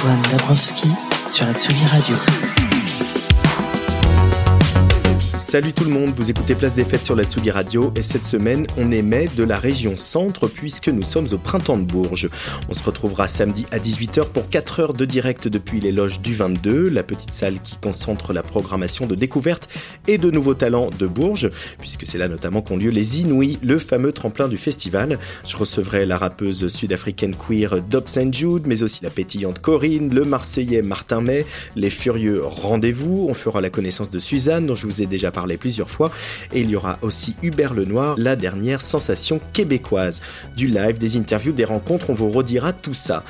Antoine Dabrowski sur la Tsugi Radio. Salut tout le monde, vous écoutez Place des Fêtes sur la Tsugi Radio et cette semaine on émet de la région centre puisque nous sommes au printemps de Bourges. On se retrouvera samedi à 18h pour 4 heures de direct depuis les loges du 22, la petite salle qui concentre la programmation de découverte et de nouveaux talents de Bourges, puisque c'est là notamment qu'ont lieu les Inouïs, le fameux tremplin du festival. Je recevrai la rappeuse sud-africaine queer Dob St. Jude, mais aussi la pétillante Corinne, le marseillais Martin May, les furieux Rendez-vous, on fera la connaissance de Suzanne dont je vous ai déjà parlé plusieurs fois. Et il y aura aussi Hubert Lenoir, la dernière sensation québécoise. Du live, des interviews, des rencontres, on vous redira tout ça.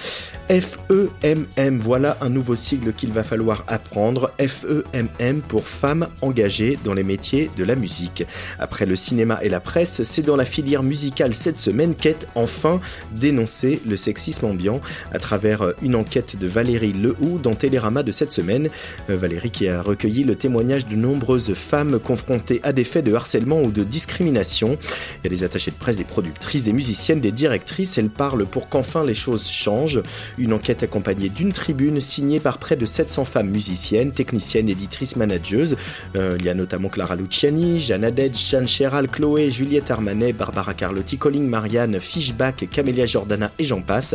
FEMM, voilà un nouveau sigle qu'il va falloir apprendre. FEMM pour femmes engagées dans les métiers de la musique. Après le cinéma et la presse, c'est dans la filière musicale cette semaine qu'est enfin dénoncé le sexisme ambiant à travers une enquête de Valérie Lehou dans Télérama de cette semaine. Euh, Valérie qui a recueilli le témoignage de nombreuses femmes confrontées à des faits de harcèlement ou de discrimination. Il y a des attachés de presse, des productrices, des musiciennes, des directrices. Elle parle pour qu'enfin les choses changent. Une enquête accompagnée d'une tribune signée par près de 700 femmes musiciennes, techniciennes, éditrices, manageuses. Euh, il y a notamment Clara Luciani, Jeanne Aded, Jeanne Chéral, Chloé, Juliette Armanet, Barbara Carlotti, Colin Marianne, Fishback, Camélia Jordana et j'en passe.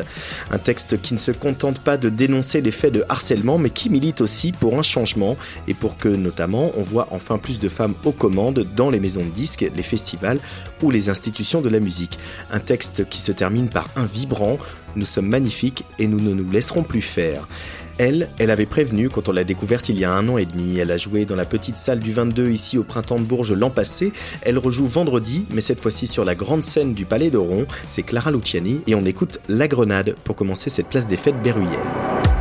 Un texte qui ne se contente pas de dénoncer les faits de harcèlement, mais qui milite aussi pour un changement et pour que notamment on voit enfin plus de femmes aux commandes dans les maisons de disques, les festivals ou les institutions de la musique. Un texte qui se termine par un vibrant nous sommes magnifiques et nous ne nous laisserons plus faire. Elle, elle avait prévenu quand on l'a découverte il y a un an et demi. Elle a joué dans la petite salle du 22 ici au printemps de Bourges l'an passé. Elle rejoue vendredi, mais cette fois-ci sur la grande scène du Palais d'Oron. C'est Clara Luciani et on écoute La Grenade pour commencer cette place des fêtes berruyère.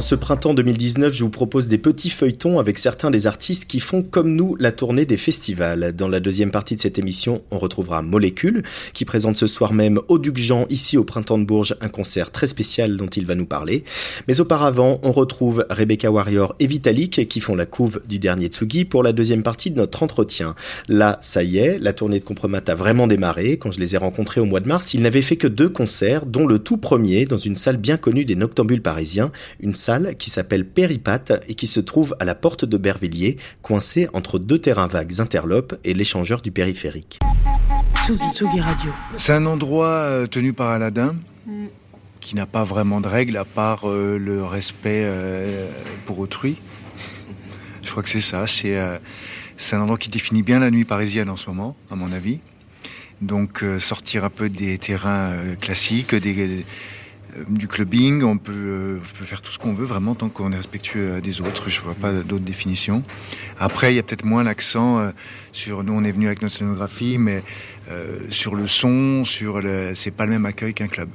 Ce printemps 2019, je vous propose des petits feuilletons avec certains des artistes qui font comme nous la tournée des festivals. Dans la deuxième partie de cette émission, on retrouvera Molécule, qui présente ce soir même au Duc Jean, ici au Printemps de Bourges, un concert très spécial dont il va nous parler. Mais auparavant, on retrouve Rebecca Warrior et Vitalik qui font la couve du dernier Tsugi pour la deuxième partie de notre entretien. Là, ça y est, la tournée de Compromat a vraiment démarré. Quand je les ai rencontrés au mois de mars, ils n'avaient fait que deux concerts, dont le tout premier dans une salle bien connue des Noctambules parisiens, une qui s'appelle Péripat et qui se trouve à la porte de Bervilliers, coincée entre deux terrains vagues interlopes et l'échangeur du périphérique. Radio. C'est un endroit euh, tenu par Aladdin qui n'a pas vraiment de règles à part euh, le respect euh, pour autrui. Je crois que c'est ça. C'est c'est un endroit qui définit bien la nuit parisienne en ce moment, à mon avis. Donc sortir un peu des terrains classiques, des, du clubbing, on peut, on peut, faire tout ce qu'on veut vraiment tant qu'on est respectueux des autres. Je vois pas d'autres définitions. Après, il y a peut-être moins l'accent sur nous. On est venu avec notre scénographie, mais euh, sur le son, sur le, c'est pas le même accueil qu'un club.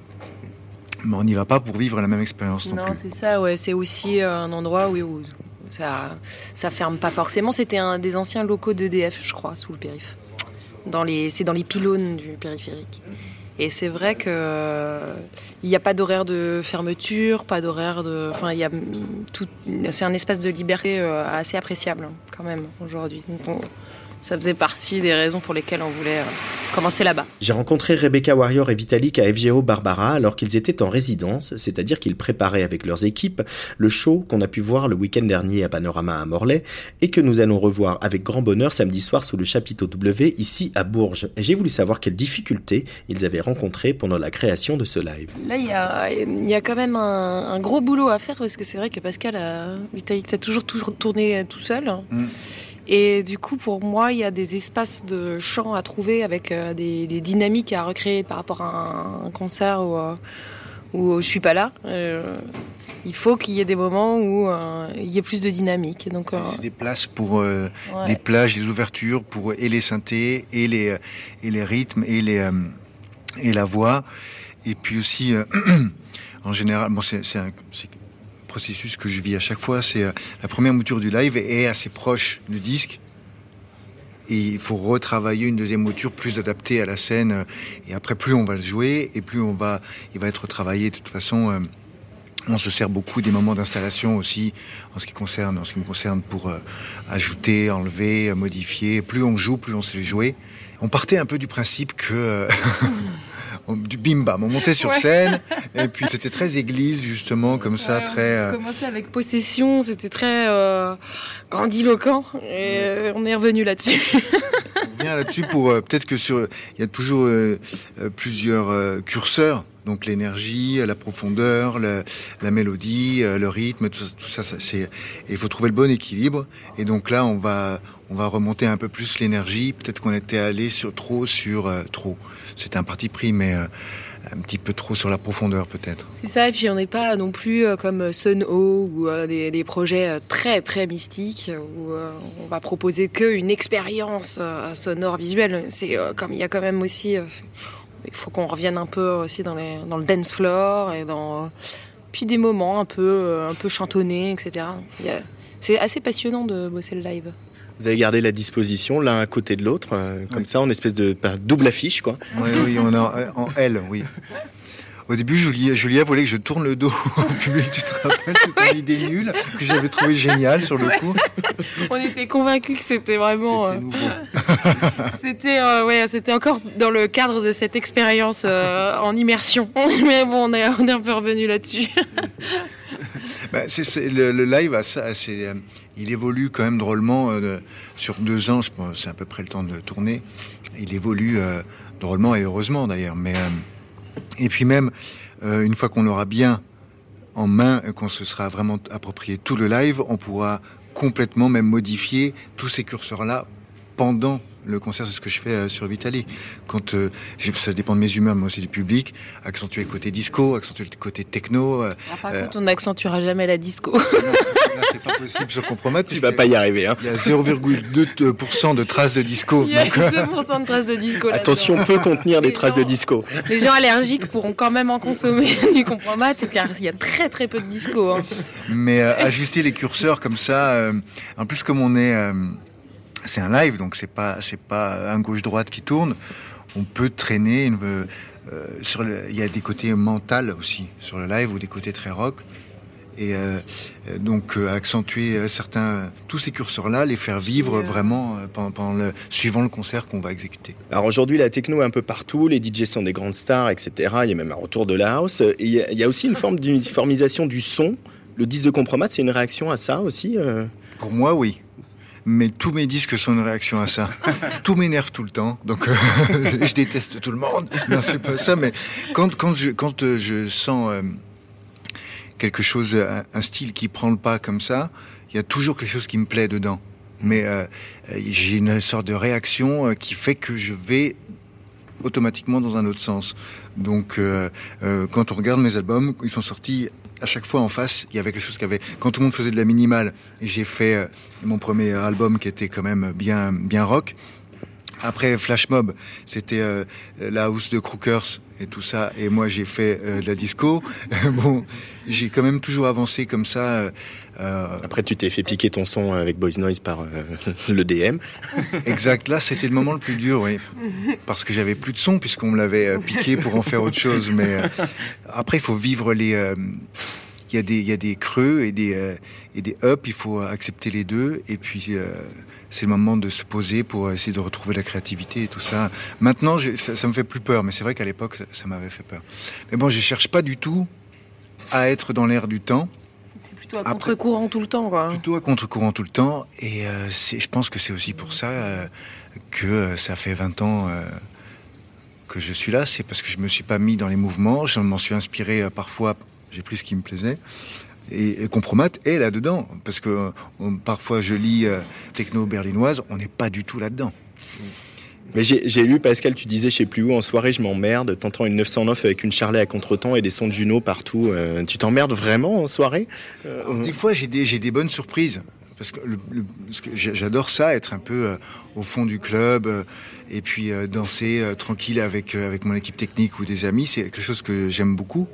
Mais on n'y va pas pour vivre la même expérience non, non c'est ça, ouais. C'est aussi euh, un endroit où, ça, ça ferme pas forcément. C'était un des anciens locaux d'EDF, je crois, sous le périph. Dans les, c'est dans les pylônes du périphérique. Et c'est vrai que euh, il n'y a pas d'horaire de fermeture, pas d'horaire de, enfin, il y a tout. C'est un espace de liberté assez appréciable hein, quand même aujourd'hui ça faisait partie des raisons pour lesquelles on voulait euh, commencer là-bas. J'ai rencontré Rebecca Warrior et Vitalik à FGO Barbara alors qu'ils étaient en résidence, c'est-à-dire qu'ils préparaient avec leurs équipes le show qu'on a pu voir le week-end dernier à Panorama à Morlaix et que nous allons revoir avec grand bonheur samedi soir sous le chapiteau W ici à Bourges. J'ai voulu savoir quelles difficultés ils avaient rencontrées pendant la création de ce live. Là, il y a, y a, quand même un, gros boulot à faire parce que c'est vrai que Pascal, a, Vitalik, t'as toujours, toujours tourné tout seul. Mm. Et du coup, pour moi, il y a des espaces de chant à trouver avec euh, des, dynamiques à recréer par rapport à un, concert où, euh, où je suis pas là. Euh, il faut qu'il y ait des moments où il y ait plus de dynamique. Donc, des places pour des plages, des ouvertures pour et les synthés et les et les rythmes et les et la voix. Et puis aussi, en général, bon, c'est processus que je vis à chaque fois, c'est euh, la première mouture du live est assez proche du disque. Et il faut retravailler une deuxième mouture plus adaptée à la scène. Et après, plus on va le jouer et plus on va, il va être travaillé. De toute façon, euh, on se sert beaucoup des moments d'installation aussi, en ce qui concerne, en ce qui me concerne, pour euh, ajouter, enlever, modifier. Plus on joue, plus on sait jouer. On partait un peu du principe que du bim bam, on montait sur scène et puis c'était très église justement comme ça, très. On euh, commençait avec possession, c'était très euh, grandiloquent et euh, on est revenu là-dessus. on revient là-dessus pour peut-être que sur il y a toujours plusieurs curseurs donc l'énergie, la profondeur, la, mélodie, le rythme, tout ça, c'est. Il faut trouver le bon équilibre. Et donc là, on va, on va remonter un peu plus l'énergie. Peut-être qu'on était allé sur trop sur trop c'était un parti pris, mais euh, un petit peu trop sur la profondeur peut-être. C'est ça, et puis on n'est pas non plus euh, comme Sun O ou euh, des, projets très très mystiques où on va proposer qu'une expérience sonore visuelle. C'est comme il y a quand même aussi, il faut qu'on revienne un peu aussi dans, dans le dance floor et dans puis des moments un peu un peu chantonnés, etc. C'est assez passionnant de bosser le live. Vous avez gardé la disposition l'un à côté de l'autre, euh, comme ça, en espèce de double affiche, quoi. Oui, oui, on est en, L, oui. Au début, Julia, Julia voulait que je tourne le dos au public. Tu te rappelles cette idée nulle que j'avais trouvé géniale sur le coup On était convaincus que c'était vraiment. C'était euh, c'était euh, ouais, c'était encore dans le cadre de cette expérience en immersion. Mais bon, on est, on est un peu revenu là-dessus. bah, c'est, le, le, live, c'est il évolue quand même drôlement euh, sur deux ans. C'est à peu près le temps de tourner. Il évolue euh, drôlement et heureusement d'ailleurs. Euh, et puis même une fois qu'on aura bien en main, qu'on se sera vraiment approprié tout le live, on pourra complètement même modifier tous ces curseurs là pendant le concert, c'est ce que je fais euh, sur Vitali. Quand euh, ça dépend de mes humeurs, mais aussi du public. Accentuer le côté disco, accentuer le côté techno. Ah, par contre, on n'accentuera jamais la disco. c'est pas possible sur Compromat. Tu vas pas y arriver. Hein. Il y a 0,2% de traces de disco. Il y a 2% de traces de disco. Attention, on peut contenir des traces de disco. Les gens allergiques pourront quand même en consommer du Compromat, car il y a très très peu de disco. Hein. Mais ajuster les curseurs comme ça, en plus comme on est c'est un live, donc c'est pas c'est pas un gauche droite qui tourne. On peut traîner une, euh, sur le, il y a des côtés mentaux aussi sur le live ou des côtés très rock. Et euh, donc euh, accentuer certains tous ces curseurs là, les faire vivre vraiment pendant, le, suivant le concert qu'on va exécuter. Alors aujourd'hui la techno est un peu partout, les DJ sont des grandes stars, etc. Il y a même un retour de la house. Il, y a, aussi une forme d'uniformisation du son. Le disque de compromat, c'est une réaction à ça aussi. Pour moi, oui mais tous mes disques sont une réaction à ça. tout m'énerve tout le temps, donc euh, je déteste tout le monde. Non, c'est pas ça, mais quand, quand, je, quand euh, je sens euh, quelque chose, un, style qui prend le pas comme ça, il y a toujours quelque chose qui me plaît dedans. Mais j'ai une sorte de réaction qui fait que je vais automatiquement dans un autre sens. Donc, quand on regarde mes albums, ils sont sortis à chaque fois en face, il y avait quelque chose qui avait. Quand tout le monde faisait de la minimale, j'ai fait euh, mon premier album qui était quand même bien bien rock. Après Flash Mob, c'était euh, la house de Crookers et tout ça, et moi j'ai fait euh, de la disco. bon, j'ai quand même toujours avancé comme ça. Après, tu t'es fait piquer ton son avec Boys Noise par le DM. Exact. Là, c'était le moment le plus dur, oui, parce que j'avais plus de son puisqu'on me l'avait piqué pour en faire autre chose. Mais après, il faut vivre les il y a des, il y a des creux et des, euh, et des ups, il faut accepter les deux. Et puis, euh, c'est le moment de se poser pour essayer de retrouver la créativité et tout ça. Maintenant, ça, ça, me fait plus peur, mais c'est vrai qu'à l'époque, ça, m'avait fait peur. Mais bon, je cherche pas du tout à être dans l'air du temps. Plutôt à contre-courant tout le temps, quoi. Plutôt à contre-courant tout le temps. Et euh, je pense que c'est aussi pour ça que ça fait 20 ans que je suis là. C'est parce que je me suis pas mis dans les mouvements. Je m'en suis inspiré parfois j'ai pris ce qui me plaisait. Et, et Compromat est là-dedans, parce que parfois je lis euh, techno berlinoise, on n'est pas du tout là-dedans. Mais j'ai lu, Pascal, tu disais, je sais plus où, en soirée, je m'emmerde, t'entends une 909 avec une charlet à contretemps et des sons de Juno partout. Euh, tu t'emmerdes vraiment en soirée? Euh, Des fois, j'ai des, des bonnes surprises parce que, j'adore ça, être un peu euh, au fond du club euh, et puis euh, danser tranquille avec avec mon équipe technique ou des amis, c'est quelque chose que j'aime beaucoup.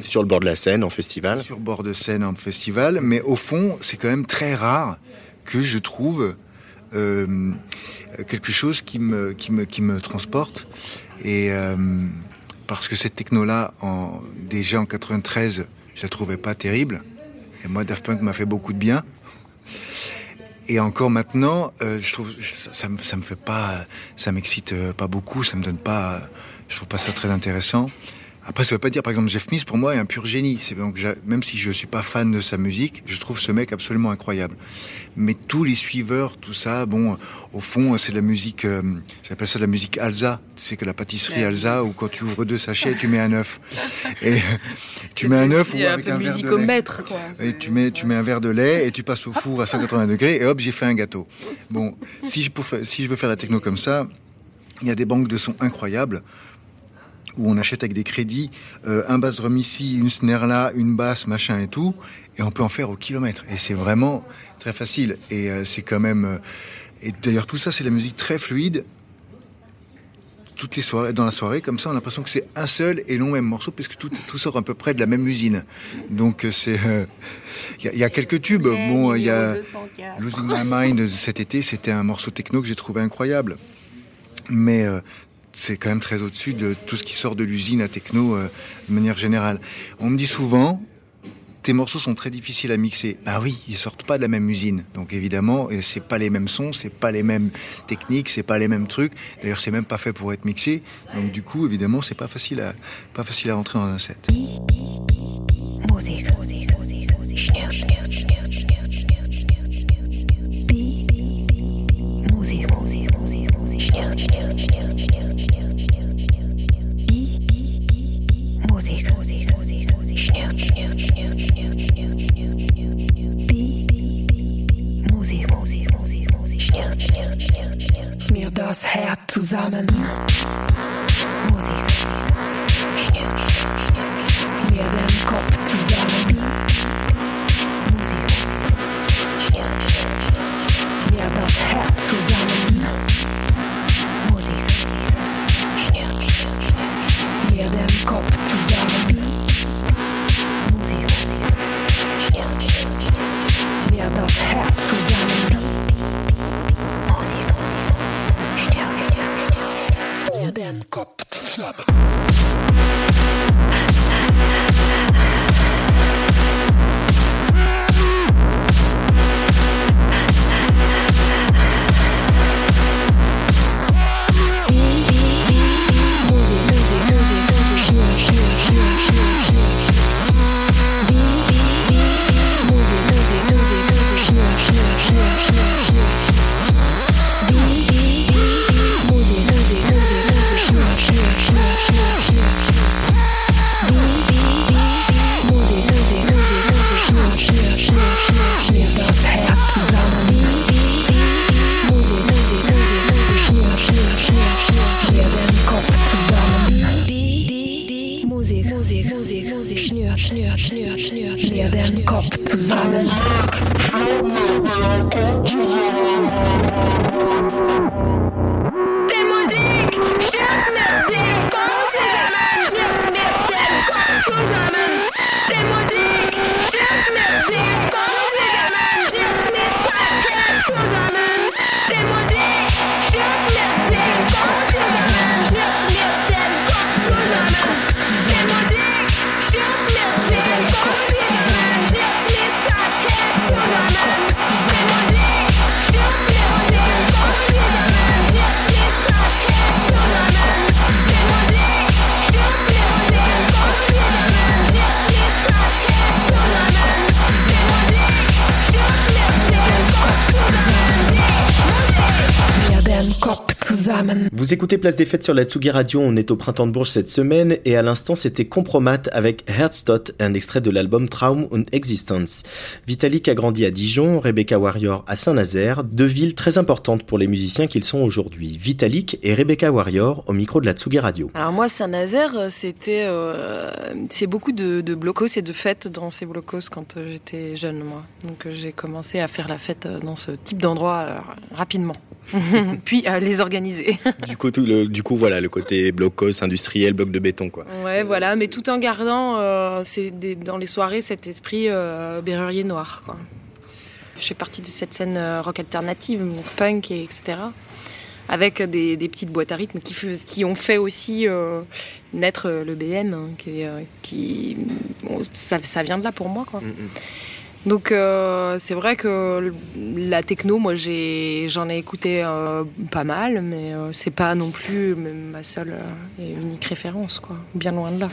Sur le bord de la scène en festival. Sur le bord de scène en festival, mais au fond, c'est quand même très rare que je trouve quelque chose qui me qui me qui me transporte et parce que cette techno là, en, déjà en 93, je la trouvais pas terrible. Et moi, Daft Punk m'a fait beaucoup de bien. Et encore maintenant, euh, je trouve ça, ça, ça me fait pas, ça m'excite pas beaucoup, ça me donne pas, je trouve pas ça très intéressant. Après, ça veut pas dire, par exemple, Jeff Smith, pour moi, est un pur génie. C'est donc, même si je suis pas fan de sa musique, je trouve ce mec absolument incroyable. Mais tous les suiveurs, tout ça, bon, au fond, c'est de la musique, euh, j'appelle ça de la musique Alza. Tu sais que la pâtisserie Alza, où quand tu ouvres deux sachets, tu mets un œuf. Et tu mets un œuf ou avec un verre de lait. quoi. Et tu mets, tu mets un verre de lait et tu passes au four à 180 degrés et hop, j'ai fait un gâteau. Bon, si je, si je veux faire la techno comme ça, il y a des banques de sons incroyables où on achète avec des crédits euh, un bass drum ici, une snare là, une basse, machin et tout, et on peut en faire au kilomètre. Et c'est vraiment très facile. Et euh, c'est quand même. Euh, et d'ailleurs, tout ça, c'est de la musique très fluide. Toutes les soirées, dans la soirée, comme ça, on a l'impression que c'est un seul et long même morceau, puisque tout, tout sort à peu près de la même usine. Donc, c'est. Il y, a quelques tubes. Bon, il y a Losing My Mind cet été, c'était un morceau techno que j'ai trouvé incroyable. Mais c'est quand même très au-dessus de tout ce qui sort de l'usine à techno de manière générale. On me dit souvent, tes morceaux sont très difficiles à mixer. Ah oui, ils sortent pas de la même usine. Donc évidemment, c'est pas les mêmes sons, c'est pas les mêmes techniques, c'est pas les mêmes trucs. D'ailleurs, c'est même pas fait pour être mixé. Donc du coup, évidemment, c'est pas facile à pas facile à rentrer dans un set. Kopf presenterat av Rapprogrammet. en kopp till slammen. Vous écoutez Place des Fêtes sur la Tsugi Radio, on est au printemps de Bourges cette semaine et à l'instant c'était Compromat avec Herzstott, un extrait de l'album Traum und Existence. Vitalik a grandi à Dijon, Rebecca Warrior à Saint-Nazaire, deux villes très importantes pour les musiciens qu'ils sont aujourd'hui. Vitalik et Rebecca Warrior au micro de la Tsugi Radio. Alors moi, Saint-Nazaire, euh, c'était... euh, c'est beaucoup de, blocos et de fêtes dans ces blocos quand euh, j'étais jeune, moi. Donc j'ai commencé à faire la fête dans ce type d'endroit rapidement. Puis à les organiser. Du coup, tout le, du coup, voilà, le côté blocos industriel, bloc de béton, quoi. Ouais, voilà, mais tout en gardant euh, des- dans les soirées cet esprit euh, berrurier noir. Quoi. Je fais partie de cette scène euh, rock alternative, punk, et etc. Avec des, des petites boîtes à rythme qui, ont fait aussi euh, naître euh, le BM, hein, qui, euh, qui- bon, ça, ça vient de là pour moi. Quoi. Donc euh, c'est vrai que la techno, moi j'ai, j'en ai écouté euh, pas mal, mais euh, c'est pas non plus ma seule et unique référence, quoi. Bien loin de là.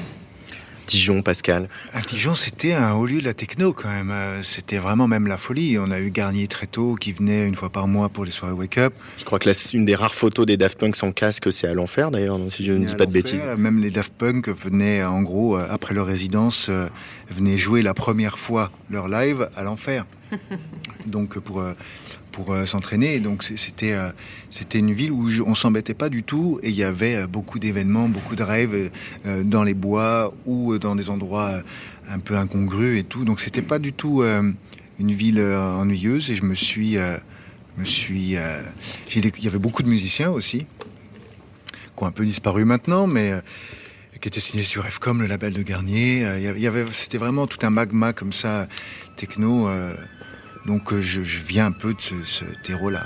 Dijon, Pascal. À Dijon, c'était un haut lieu de la techno quand même. Euh, C'était vraiment même la folie. On a eu Garnier très tôt qui venait une fois par mois pour les soirées Wake Up. Je crois que là, c'est une des rares photos des Daft Punk sans casque, c'est à l'enfer d'ailleurs, si je ne dis pas de bêtises. Même les Daft Punk venaient, en gros, euh, après leur résidence, euh, venaient jouer la première fois leur live à l'enfer. Donc pour, pour euh, s'entraîner. Donc c'était euh, c'était une ville où je- on s'embêtait pas du tout et il y avait euh, beaucoup d'événements, beaucoup de rêves dans les bois ou dans des endroits un peu incongrus et tout. Donc c'était pas du tout une ville ennuyeuse et je me suis me suis il y avait beaucoup de musiciens aussi qui ont un peu disparu maintenant, mais qui étaient signés sur FCOM, le label de Garnier. Il y avait, c'était vraiment tout un magma comme ça, techno. Donc euh, je, je viens un peu de ce, ce terreau-là.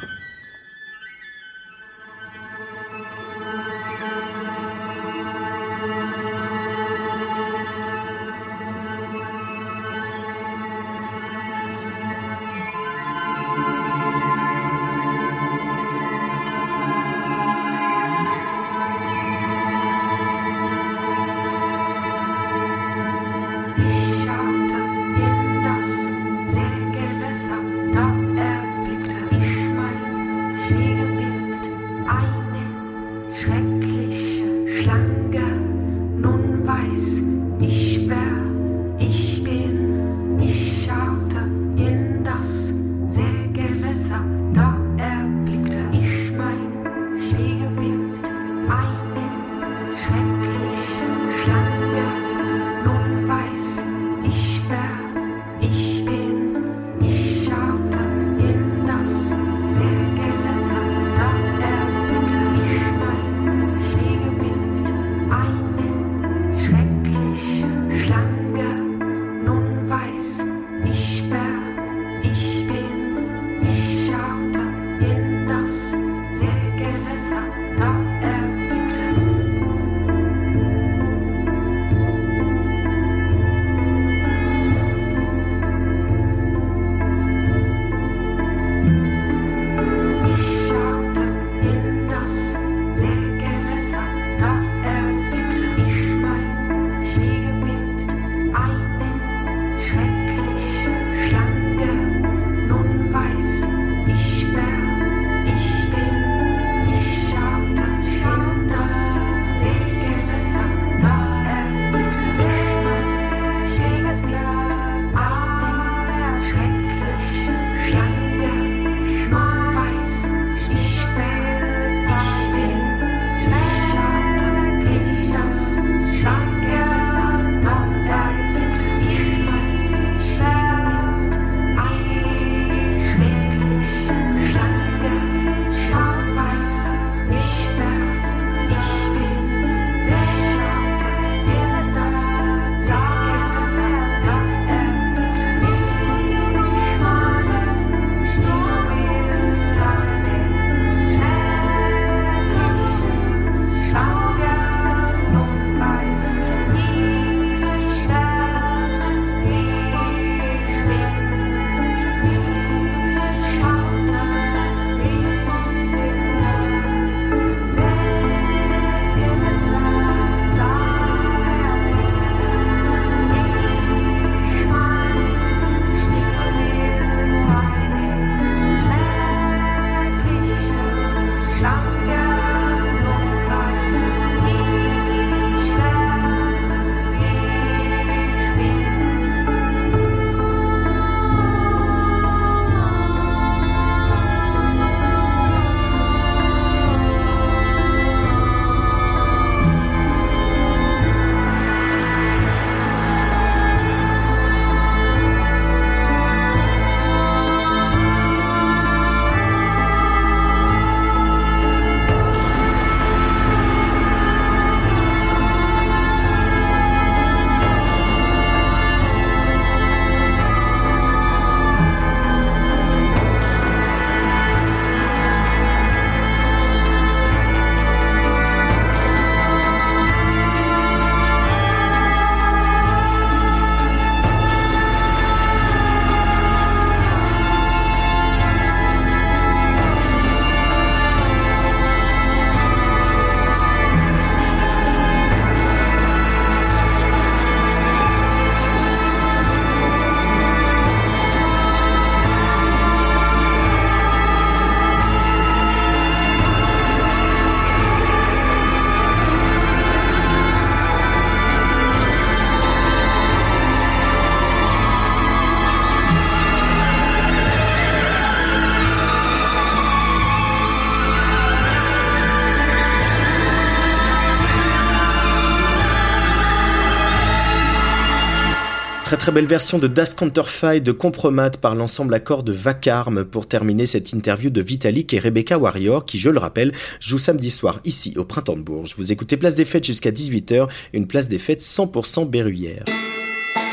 Très belle version de Das Counterfeit de Compromat par l'ensemble accord de Vacarme pour terminer cette interview de Vitalik et Rebecca Warrior qui, je le rappelle, joue samedi soir ici au Printemps de Bourges. Vous écoutez Place des Fêtes jusqu'à 18h, une place des Fêtes 100% berruyère.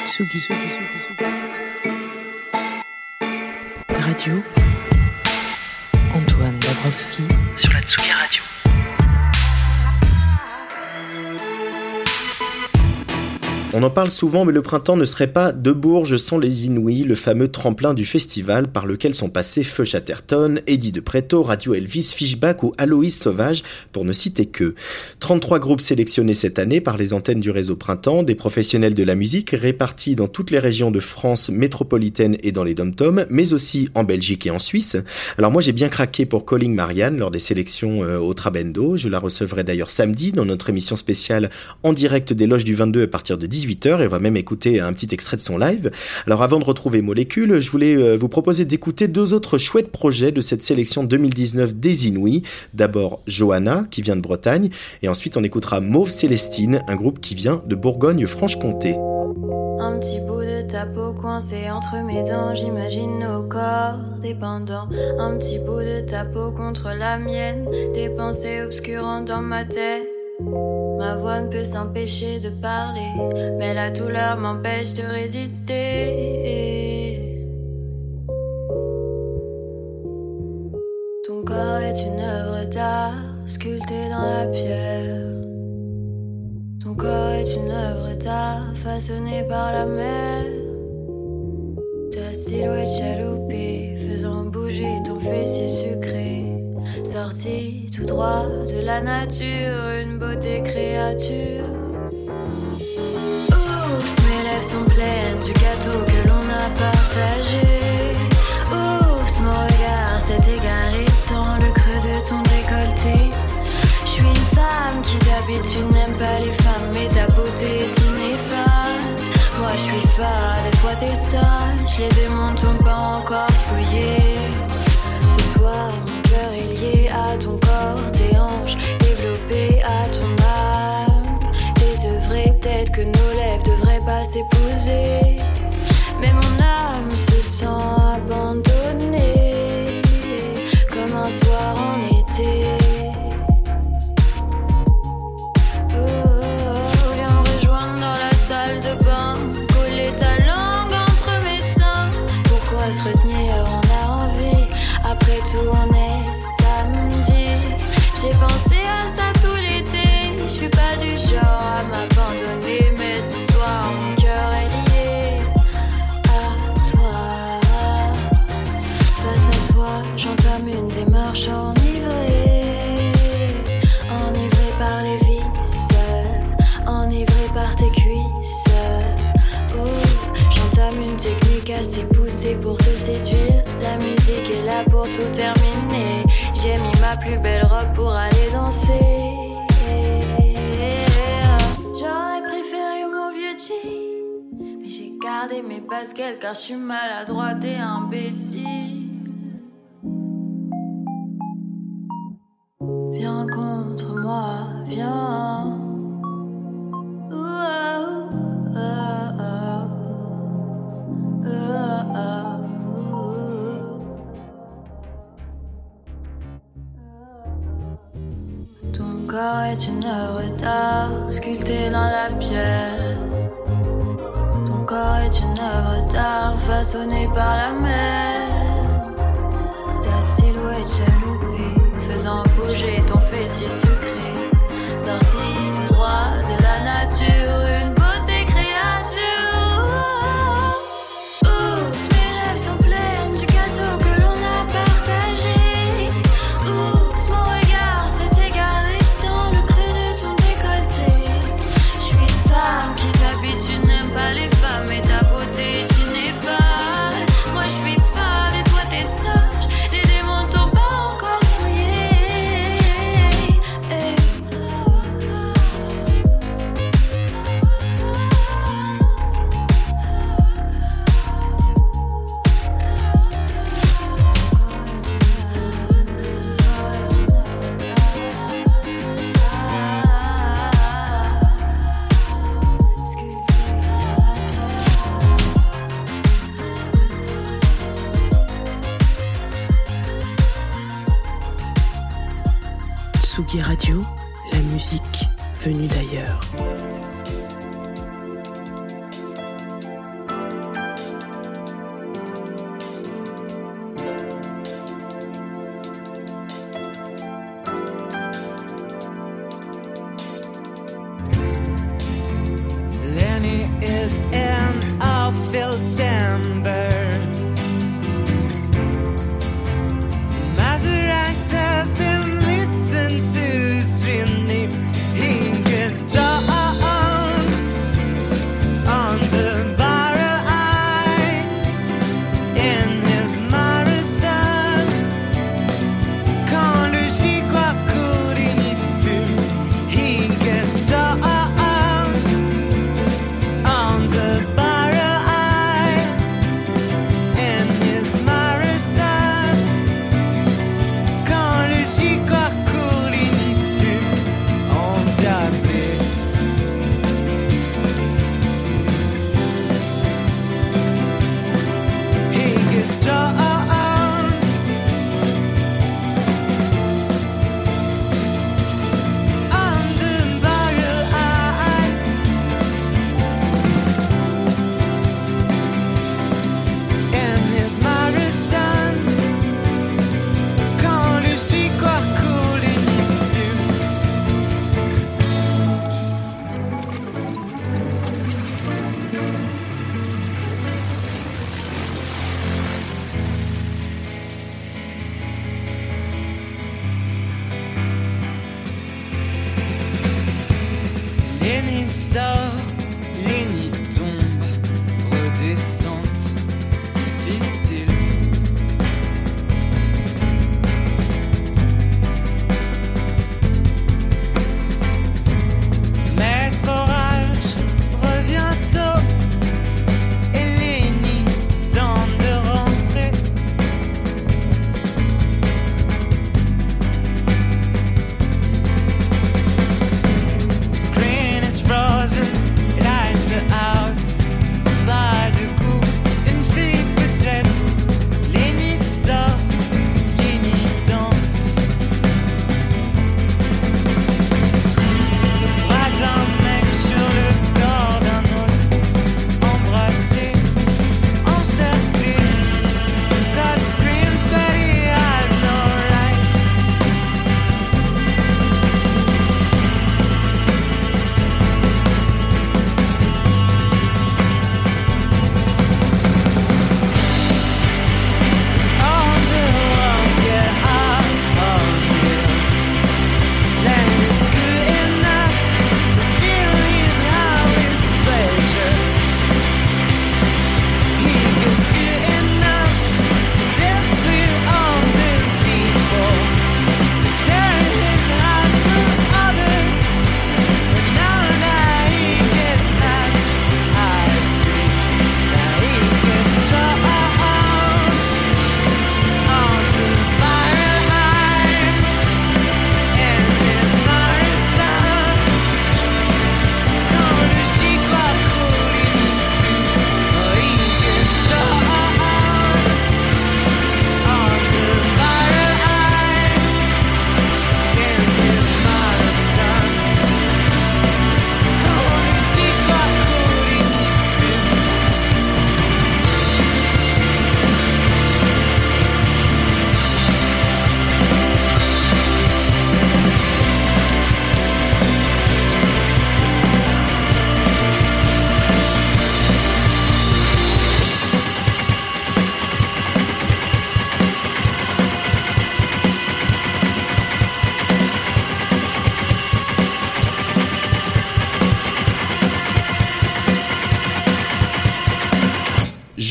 Tsugi, Tsugi, Tsugi, Tsugi. Radio. Antoine Dabrowski sur la Tsugi Radio. On en parle souvent, mais le printemps ne serait pas de Bourges sans les Inouïs, le fameux tremplin du festival par lequel sont passés Feu Chatterton, Eddie de Preto, Radio Elvis, Fishback ou Aloïs Sauvage, pour ne citer que. 33 groupes sélectionnés cette année par les antennes du réseau Printemps, des professionnels de la musique répartis dans toutes les régions de France métropolitaine et dans les dom-toms, mais aussi en Belgique et en Suisse. Alors moi j'ai bien craqué pour Calling Marianne lors des sélections euh, au Trabendo. Je la recevrai d'ailleurs samedi dans notre émission spéciale en direct des loges du 22 à partir de 18h et on va même écouter un petit extrait de son live. Alors avant de retrouver Molécule, je voulais euh, vous proposer d'écouter deux autres chouettes projets de cette sélection 2019 des Inouïs. D'abord Johanna qui vient de Bretagne et ensuite on écoutera Mauve Célestine, un groupe qui vient de Bourgogne-Franche-Comté. Un petit bout de entre mes dents, j'imagine nos corps dépendants. Un petit bout de contre la mienne, des pensées obscurantes dans ma tête. Ma voix ne peut s'empêcher de parler, mais la douleur m'empêche de résister. Ton corps est une œuvre d'art sculptée dans la pierre. Ton corps est une œuvre d'art façonnée par la mer. Ta silhouette chaloupée faisant bouger ton fessier sucré. Sorti tout droit de la nature, une beauté créature. Oups, mes lèvres sont pleines du gâteau que l'on a partagé. Oups, mon regard s'est égaré dans le creux de ton décolleté. Je suis une femme qui d'habitude n'aime pas les femmes, mais ta beauté est ineffable. Moi je suis fade et toi t'es sage, les démons t'ont pas encore souillé. Ton corps, tes hanches développées à ton âme. Désœuvré, peut-être que nos lèvres devraient pas s'épouser. Mais mon âme se sent abandonnée, car je suis maladroite et imbécile. Viens contre moi, viens. Ton corps est une œuvre d'art sculptée dans la pierre. Est une œuvre d'art façonnée par la mer. Ta silhouette chaloupée faisant bouger ton fessier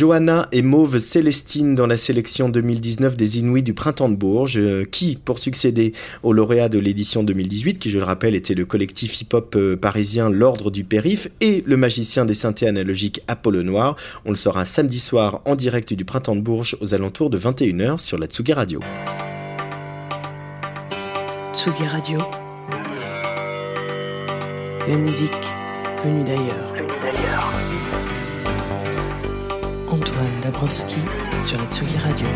Johanna et Mauve Célestine dans la sélection 2019 des Inuits du Printemps de Bourges, euh, qui, pour succéder au lauréat de l'édition 2018, qui je le rappelle était le collectif hip-hop euh, parisien L'Ordre du Périph et le magicien des synthés analogiques Apollo Noir, on le saura samedi soir en direct du Printemps de Bourges aux alentours de 21h sur la Tsugi Radio. Tsugi Radio. La musique. Venue d'ailleurs. Antoine Dabrowski sur la Tsugi Radio.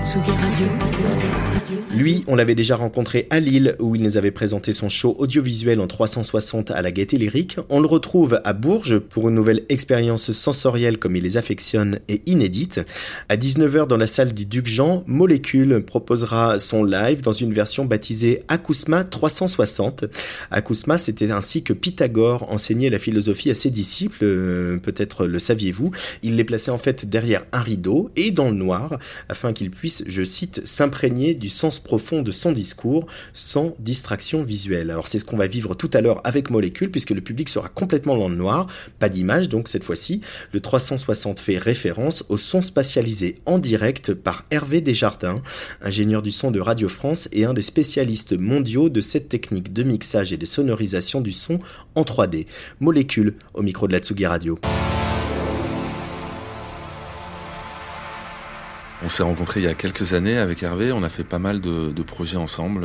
Tsugi Radio. Lui, on l'avait déjà rencontré à Lille où il nous avait présenté son show audiovisuel en 360 à la Gaîté Lyrique. On le retrouve à Bourges pour une nouvelle expérience sensorielle comme il les affectionne et inédite. À 19h dans la salle du Duc Jean, Molécule proposera son live dans une version baptisée Acousma 360. Acousma, c'était ainsi que Pythagore enseignait la philosophie à ses disciples, euh, peut-être le saviez-vous. Il les plaçait en fait derrière un rideau et dans le noir afin qu'ils puissent, je cite, s'imprégner du sens profond de son discours sans distraction visuelle. Alors c'est ce qu'on va vivre tout à l'heure avec Molécule puisque le public sera complètement dans noir, pas d'image donc cette fois-ci. Le 360 fait référence au son spatialisé en direct par Hervé Desjardins, ingénieur du son de Radio France et un des spécialistes mondiaux de cette technique de mixage et de sonorisation du son en 3D. Molécule au micro de la Tsugi Radio. On s'est rencontrés il y a quelques années avec Hervé, on a fait pas mal de, de projets ensemble,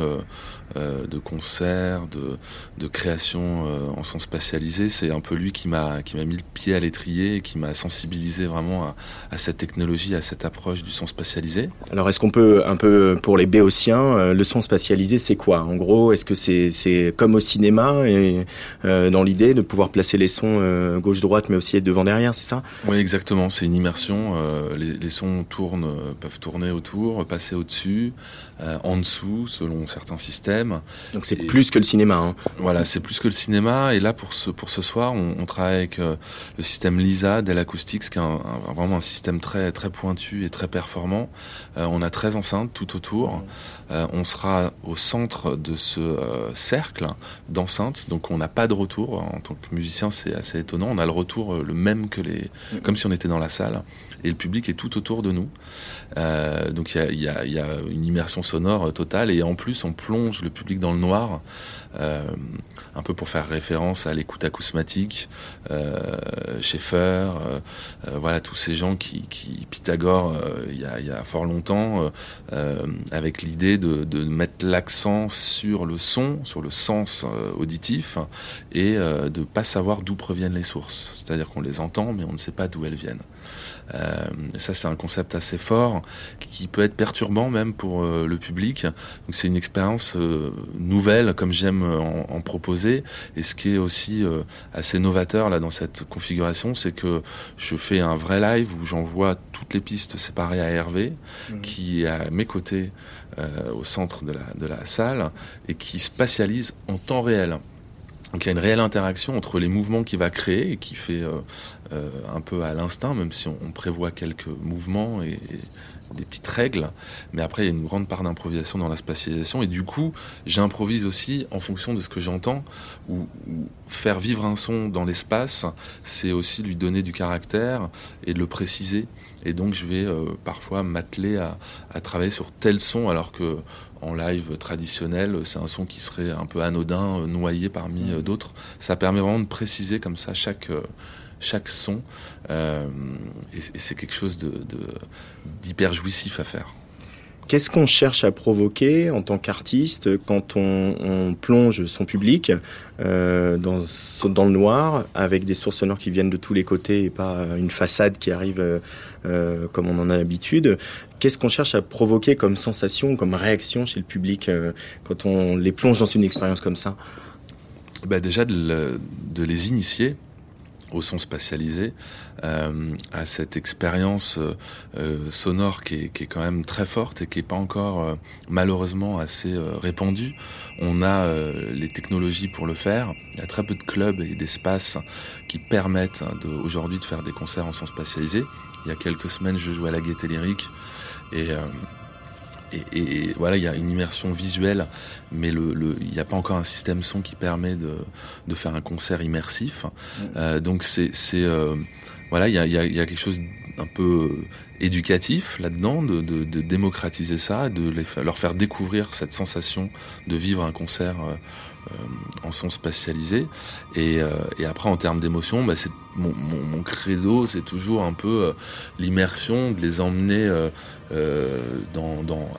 euh, de concerts, de, de créations euh, en son spatialisé. C'est un peu lui qui m'a qui m'a mis le pied à l'étrier et qui m'a sensibilisé vraiment à, à, cette technologie, à cette approche du son spatialisé. Alors est-ce qu'on peut un peu pour les béotiens, euh, le son spatialisé c'est quoi? En gros, est-ce que c'est c'est comme au cinéma et euh, dans l'idée de pouvoir placer les sons gauche droite mais aussi devant derrière, c'est ça? Oui, exactement. C'est une immersion. Les, les, sons tournent, peuvent tourner autour, passer au-dessus, en dessous, selon certains systèmes. Donc c'est plus que le cinéma. Hein. Voilà, c'est plus que le cinéma. Et là, pour ce, pour ce soir, on, on travaille avec euh, le système LISA Dell Acoustics, qui est un, un, vraiment un système très, très pointu et très performant. Euh, on a 13 enceintes tout autour. Euh, on sera au centre de ce euh, cercle d'enceintes, donc on n'a pas de retour. En tant que musicien, c'est assez étonnant. On a le retour le même que les, comme si on était dans la salle. Et le public est tout autour de nous. Euh, donc il y a, y, a, une immersion sonore totale. Et en plus on plonge le public dans le noir, un peu pour faire référence à l'écoute acousmatique, euh, Schaeffer, euh, voilà tous ces gens qui, Pythagore il y, a, fort longtemps, avec l'idée de, mettre l'accent sur le son, sur le sens auditif et de pas savoir d'où proviennent les sources. C'est-à-dire qu'on les entend mais on ne sait pas d'où elles viennent. Euh, ça, c'est un concept assez fort qui peut être perturbant même pour euh, le public. Donc, c'est une expérience euh, nouvelle, comme j'aime en, en, proposer. Et ce qui est aussi euh, assez novateur là dans cette configuration, c'est que je fais un vrai live où j'envoie toutes les pistes séparées à Hervé, mmh. qui est à mes côtés au centre de la, de la salle et qui spatialise en temps réel. Donc il y a une réelle interaction entre les mouvements qu'il va créer et qui fait euh, euh, un peu à l'instinct, même si on, on, prévoit quelques mouvements et, et, des petites règles. Mais après, il y a une grande part d'improvisation dans la spatialisation. Et du coup, j'improvise aussi en fonction de ce que j'entends. Ou, faire vivre un son dans l'espace, c'est aussi lui donner du caractère et de le préciser. Et donc, je vais euh, parfois m'atteler à, à travailler sur tel son, alors que en live traditionnel, c'est un son qui serait un peu anodin, euh, noyé parmi euh, d'autres. Ça permet vraiment de préciser comme ça chaque, euh, chaque son. Euh, et, et c'est quelque chose d'hyper de, de, jouissif à faire. Qu'est-ce qu'on cherche à provoquer en tant qu'artiste quand on, on, plonge son public euh, dans, dans, le noir avec des sources sonores qui viennent de tous les côtés et pas une façade qui arrive euh, comme on en a l'habitude? Qu'est-ce qu'on cherche à provoquer comme sensation, comme réaction chez le public euh, quand on les plonge dans une expérience comme ça? Bah Déjà de, le, de les initier au son spatialisé, euh, à cette expérience euh, sonore qui est, quand même très forte et qui n'est pas encore euh, malheureusement assez euh, répandue. On a euh, les technologies pour le faire. Il y a très peu de clubs et d'espaces qui permettent de, aujourd'hui de faire des concerts en son spatialisé. Il y a quelques semaines, je jouais à la Gaieté Lyrique et euh, et, et, voilà, il y a une immersion visuelle, mais le, le, il n'y a pas encore un système son qui permet de, de faire un concert immersif. Mmh. Euh, donc c'est, euh, voilà, il y a, y, a, y a, quelque chose un peu éducatif là-dedans, de, de, de, démocratiser ça, de les, leur faire découvrir cette sensation de vivre un concert. Euh, en son spatialisé et, euh, et après en termes d'émotion bah, mon, credo c'est toujours un peu euh, l'immersion de les emmener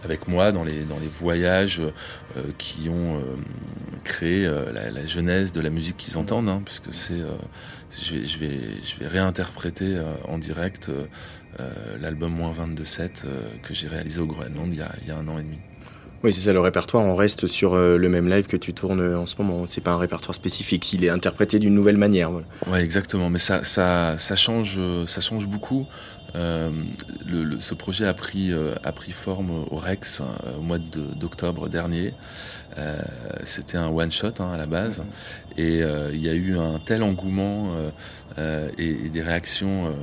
avec moi dans les, voyages qui ont créé la, genèse de la musique qu'ils entendent, hein, puisque je, vais, je, vais, réinterpréter en direct l'album moins 22.7 que j'ai réalisé au Groenland il y a un an et demi. Oui, c'est ça, le répertoire, on reste sur euh, le même live que tu tournes euh, en ce moment. C'est pas un répertoire spécifique, il est interprété d'une nouvelle manière. voilà. Ouais, exactement. Mais ça, ça, ça change, euh, ça change beaucoup. Le, ce projet a pris, forme au Rex au mois d'octobre dernier. C'était un one shot hein, à la base, et il y a eu un tel engouement et, des réactions.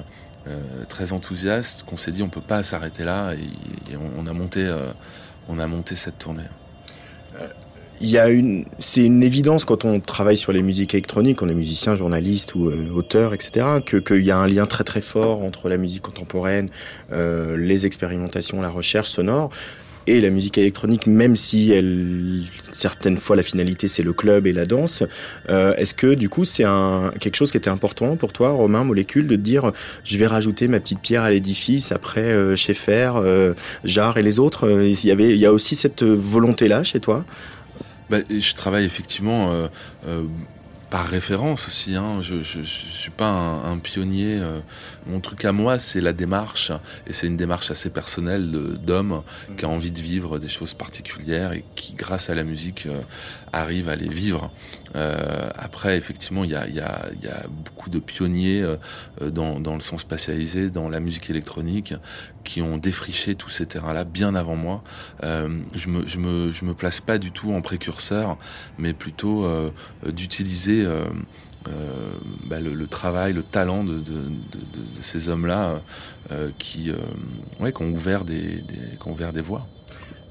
très enthousiastes qu'on s'est dit on peut pas s'arrêter là et, on, a monté on a monté cette tournée. Il y a une, c'est une évidence quand on travaille sur les musiques électroniques, on est musicien, journaliste ou euh, auteur, etc., que qu'il y a un lien très très fort entre la musique contemporaine, euh, les expérimentations, la recherche sonore et la musique électronique, même si elle, certaines fois la finalité c'est le club et la danse. Euh, Est-ce que du coup c'est quelque chose qui était important pour toi, Romain Molécule, de dire je vais rajouter ma petite pierre à l'édifice après euh, Schaeffer, euh, Jarre et les autres. euh, Il y avait, il y a aussi cette volonté là chez toi? Bah, je travaille effectivement par référence aussi. Hein. Je, je suis pas un, pionnier. euh. Mon truc à moi, c'est la démarche, et c'est une démarche assez personnelle d'homme qui a envie de vivre des choses particulières et qui, grâce à la musique, euh, arrive à les vivre. Euh, après, effectivement, il y a, beaucoup de pionniers euh, dans, dans le son spatialisé, dans la musique électronique, qui ont défriché tous ces terrains-là bien avant moi. Euh, je me, je me, je me place pas du tout en précurseur, mais plutôt euh, d'utiliser euh, euh, bah, le, le travail, le talent de, de, de, de- de ces hommes-là euh, qui, euh, ouais, qui ont ouvert des, des, qui ont ouvert des voies.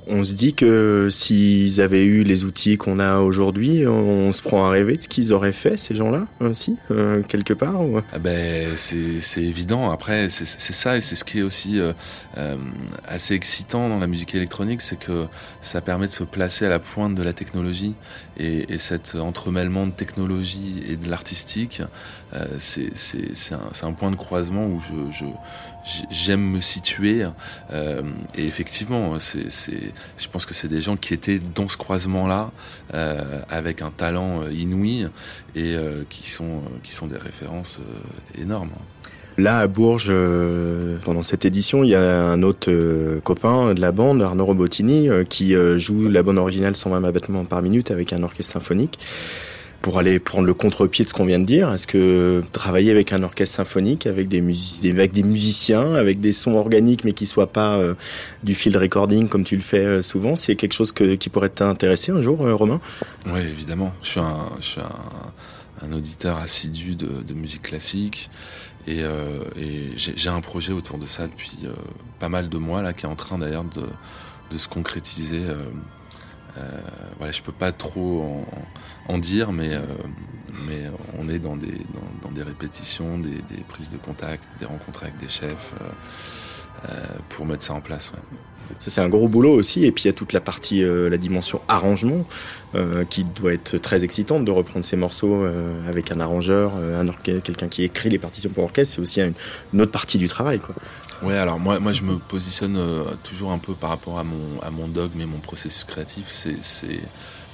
On se dit que s'ils avaient eu les outils qu'on a aujourd'hui, on se prend à rêver de ce qu'ils auraient fait, ces gens-là, aussi, euh, quelque part. ou- Ah ben, c'est évident. Après, c'est ça et c'est ce qui est aussi euh, euh, assez excitant dans la musique électronique, c'est que ça permet de se placer à la pointe de la technologie et, et cet entremêlement de technologie et de l'artistique, euh, c'est un, un point de croisement où je je- j'aime me situer. Euh, et effectivement, je pense que c'est des gens qui étaient dans ce croisement-là euh, avec un talent euh, inouï et euh, qui sont euh, qui sont des références euh, énormes. Là, à Bourges, pendant cette édition, il y a un autre copain de la bande, Arnaud Robotini, qui joue la bande originale 120 battements par minute avec un orchestre symphonique. Pour aller prendre le contre-pied de ce qu'on vient de dire, est-ce que travailler avec un orchestre symphonique, avec des, musiciens, avec des sons organiques mais qui soient pas euh, du field recording comme tu le fais euh, souvent, c'est quelque chose qui pourrait t'intéresser un jour, euh, Romain? Oui, évidemment. Je suis un, je suis un, un auditeur assidu de, de musique classique et, et j'ai un projet autour de ça depuis pas mal de mois là, qui est en train d'ailleurs de, de se concrétiser. Euh, voilà, je peux pas trop en, dire, mais euh, mais on est dans des dans, des répétitions, des, prises de contact, des rencontres avec des chefs euh, pour mettre ça en place. Ça, c'est un gros boulot aussi. Et puis, il y a toute la partie, la dimension arrangement, qui doit être très excitante de reprendre ces morceaux avec un arrangeur, un quelqu'un qui écrit les partitions pour orchestre. C'est aussi une, une autre partie du travail, quoi. Ouais, alors moi, moi je me positionne euh, toujours un peu par rapport à mon, à mon dogme et mon processus créatif. C'est,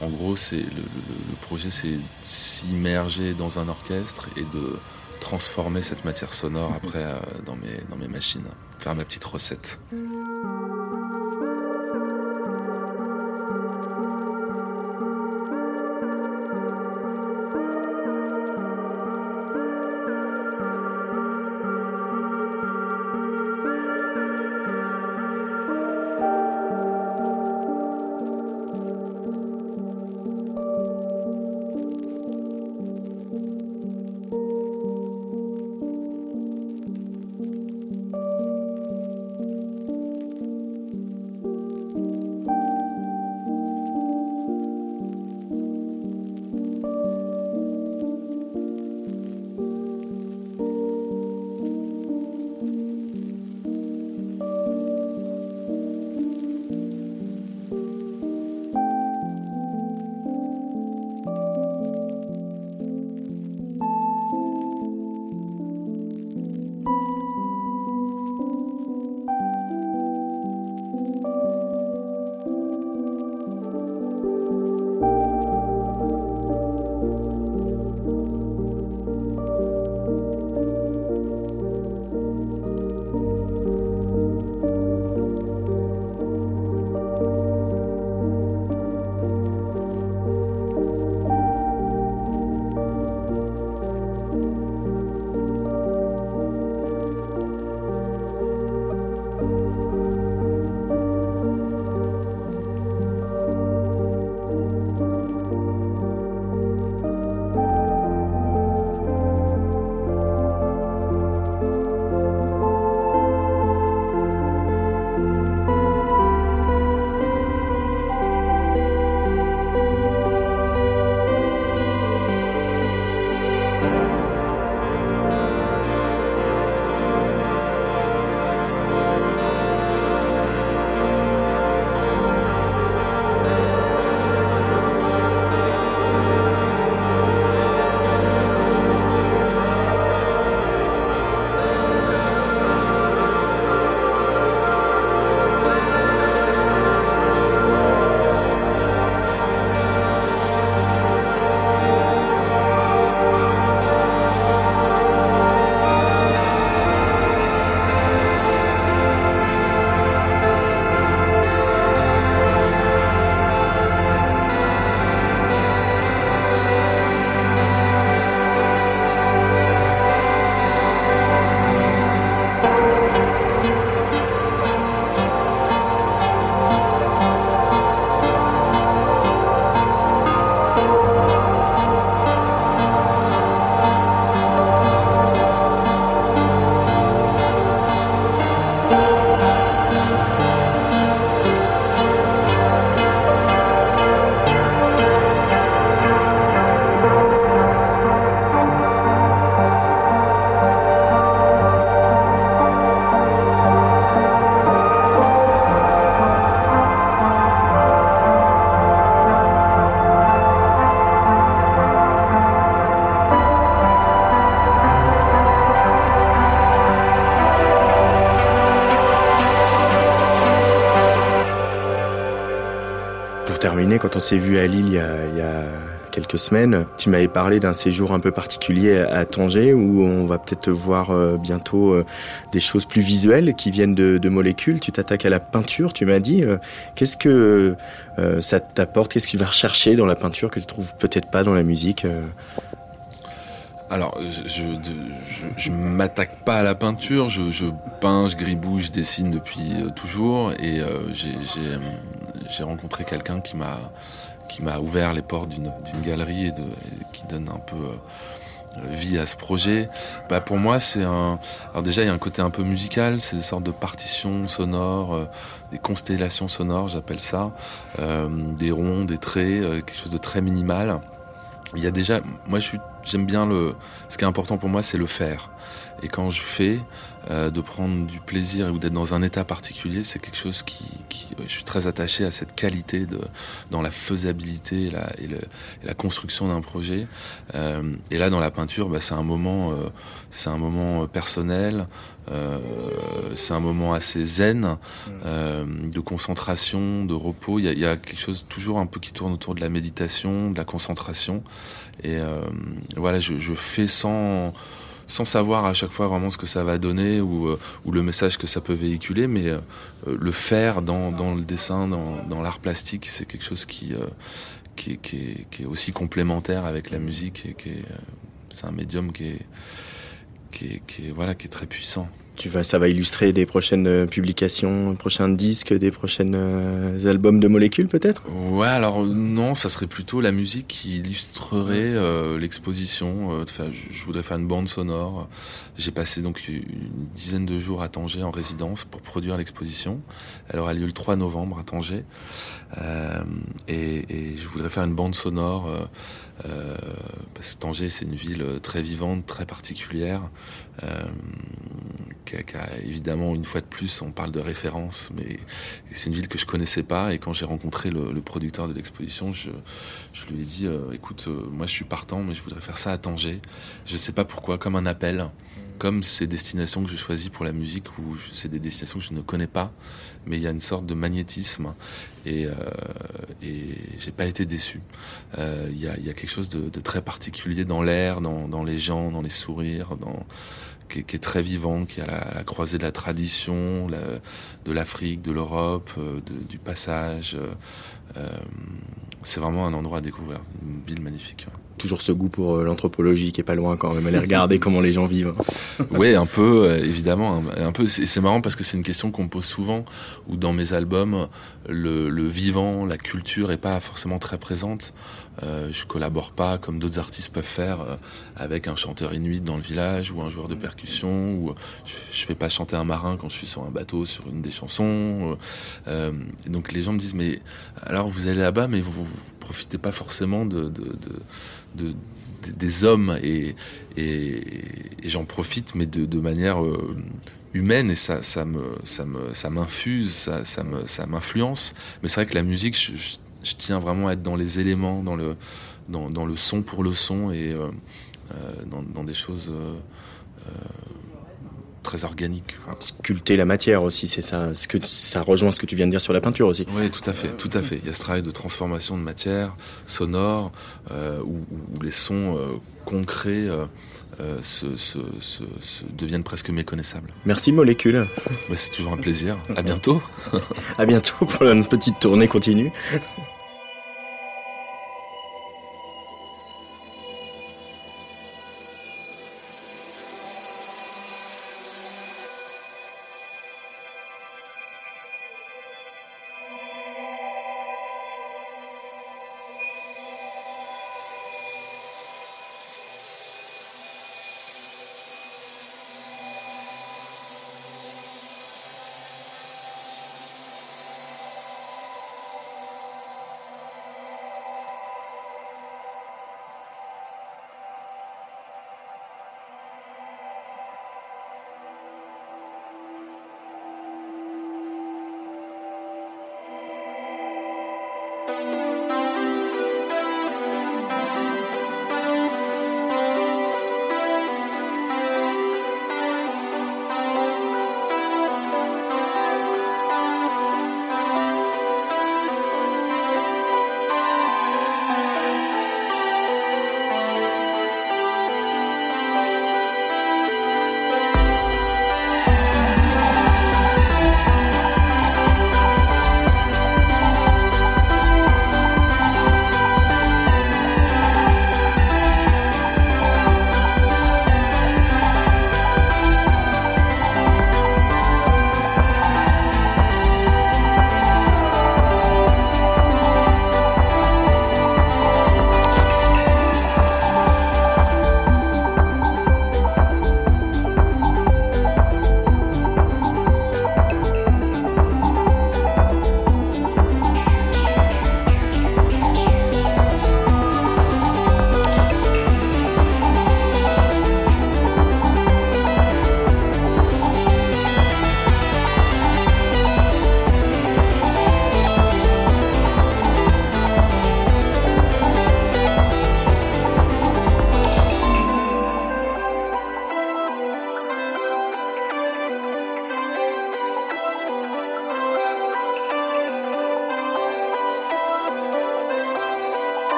en gros, c'est le, le- le projet, c'est s'immerger dans un orchestre et de transformer cette matière sonore après euh, dans mes, dans mes machines, faire ma petite recette. Quand on s'est vu à Lille il y a, quelques semaines, tu m'avais parlé d'un séjour un peu particulier à Tanger où on va peut-être voir euh, bientôt euh, des choses plus visuelles qui viennent de, molécules. Tu t'attaques à la peinture, tu m'as dit. Euh, Qu'est-ce que ça t'apporte? Qu'est-ce que tu vas rechercher dans la peinture que tu trouves peut-être pas dans la musique Alors, je, je, m'attaque pas à la peinture, je, peins, je gribouille, je dessine depuis toujours, et j'ai- j'ai rencontré quelqu'un qui m'a qui m'a ouvert les portes d'une galerie et, qui donne un peu euh, vie à ce projet. Bah pour moi, c'est un. Alors déjà, il y a un côté un peu musical, c'est des sortes de partitions sonores, euh, des constellations sonores, j'appelle ça, euh, des ronds, des traits, quelque chose de très minimal. Il y a déjà, moi, j'aime bien le. Ce qui est important pour moi, c'est le faire. Et quand je fais, euh, de prendre du plaisir ou d'être dans un état particulier, c'est quelque chose qui, qui, je suis très attaché à cette qualité de, dans la faisabilité et la, et le- et la construction d'un projet. Euh, et là, dans la peinture, bah, c'est un moment, euh, c'est un moment personnel. Euh, c'est un moment assez zen, euh, de concentration, de repos. Il y, a, il y a quelque chose toujours un peu qui tourne autour de la méditation, de la concentration. Et euh, voilà, je, je fais sans sans savoir à chaque fois vraiment ce que ça va donner ou, euh, ou le message que ça peut véhiculer, mais euh, le faire dans, dans le dessin, dans, dans l'art plastique, c'est quelque chose qui, euh, qui, est, qui, est, qui est aussi complémentaire avec la musique et qui est, c'est un médium qui est, qui est, qui est, voilà, qui est très puissant. Tu vas, Ça va illustrer des prochaines euh, publications, prochains disques, des prochains euh, albums de molécules peut-être? Ouais, alors non, ça serait plutôt la musique qui illustrerait euh, l'exposition. Enfin, je, je voudrais faire une bande sonore. J'ai passé donc une dizaine de jours à Tanger en résidence pour produire l'exposition. Elle aura lieu le 3 novembre à Tanger. Euh, et, et je voudrais faire une bande sonore euh, parce que Tanger c'est une ville très vivante, très particulière. Euh, qui a, évidemment une fois de plus on parle de référence mais c'est une ville que je connaissais pas et quand j'ai rencontré le, le, producteur de l'exposition je, je lui ai dit euh, écoute euh, moi je suis partant mais je voudrais faire ça à Tanger je sais pas pourquoi comme un appel comme ces destinations que je choisis pour la musique où c'est des destinations que je ne connais pas mais il y a une sorte de magnétisme et, euh, et j'ai pas été déçu. Il euh, y, a, y, a, quelque chose de, de très particulier dans l'air, dans, dans, les gens, dans les sourires, dans, qui, est, qui est très vivant, qui à la, la croisée de la tradition, la, de l'Afrique, de l'Europe, euh, du passage. Euh, c'est vraiment un endroit à découvrir, une ville magnifique. Toujours ce goût pour euh, l'anthropologie qui est pas loin quand même, aller regarder comment les gens vivent. Oui, un peu, euh, évidemment. Un peu, c'est marrant parce que c'est une question qu'on me pose souvent, où dans mes albums, le, le, vivant, la culture est pas forcément très présente. Euh, je collabore pas comme d'autres artistes peuvent faire euh, avec un chanteur inuit dans le village ou un joueur de percussion ou je, je fais pas chanter un marin quand je suis sur un bateau sur une des chansons. Euh, et donc les gens me disent mais alors vous allez là-bas mais vous, vous profitez pas forcément de, de, de de, de, des hommes et, j'en profite mais de, manière euh, humaine et ça, me ça me ça m'infuse ça, me ça m'influence. Mais c'est vrai que la musique je, tiens vraiment à être dans les éléments dans le dans, le son pour le son et euh, euh, dans, des choses très organique. Sculpter la matière aussi, c'est ça. Ce que ça rejoint ce que tu viens de dire sur la peinture aussi. Oui, tout à fait, tout à fait. Il y a ce travail de transformation de matière sonore euh, où, où, les sons euh, concrets euh, se, se, se, se, deviennent presque méconnaissables. Merci Molécule. Bah, c'est toujours un plaisir. À bientôt. à bientôt pour une petite tournée continue.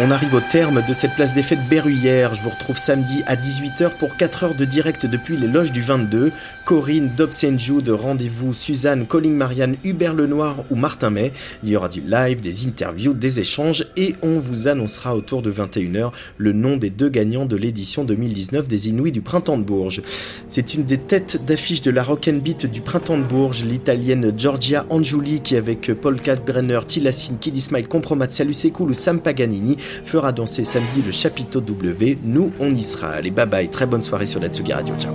On arrive au terme de cette place des fêtes berruyère. Je vous retrouve samedi à 18h pour 4 heures de direct depuis les loges du 22. Corinne, Dobsenjou de Rendez-vous, Suzanne, Colling Marianne, Hubert Lenoir ou Martin May. Il y aura du live, des interviews, des échanges et on vous annoncera autour de 21h le nom des deux gagnants de l'édition 2019 des Inouïs du Printemps de Bourges. C'est une des têtes d'affiche de la rock du Printemps de Bourges, l'italienne Giorgia Angiuli qui avec Paul Kalkbrenner, Tilassine, Kid Ismail, Compromat, Salut ou Sam Paganini fera danser samedi le chapiteau W. Nous, on y sera. Allez, bye bye. Très bonne soirée sur la Tsugi Radio. Ciao.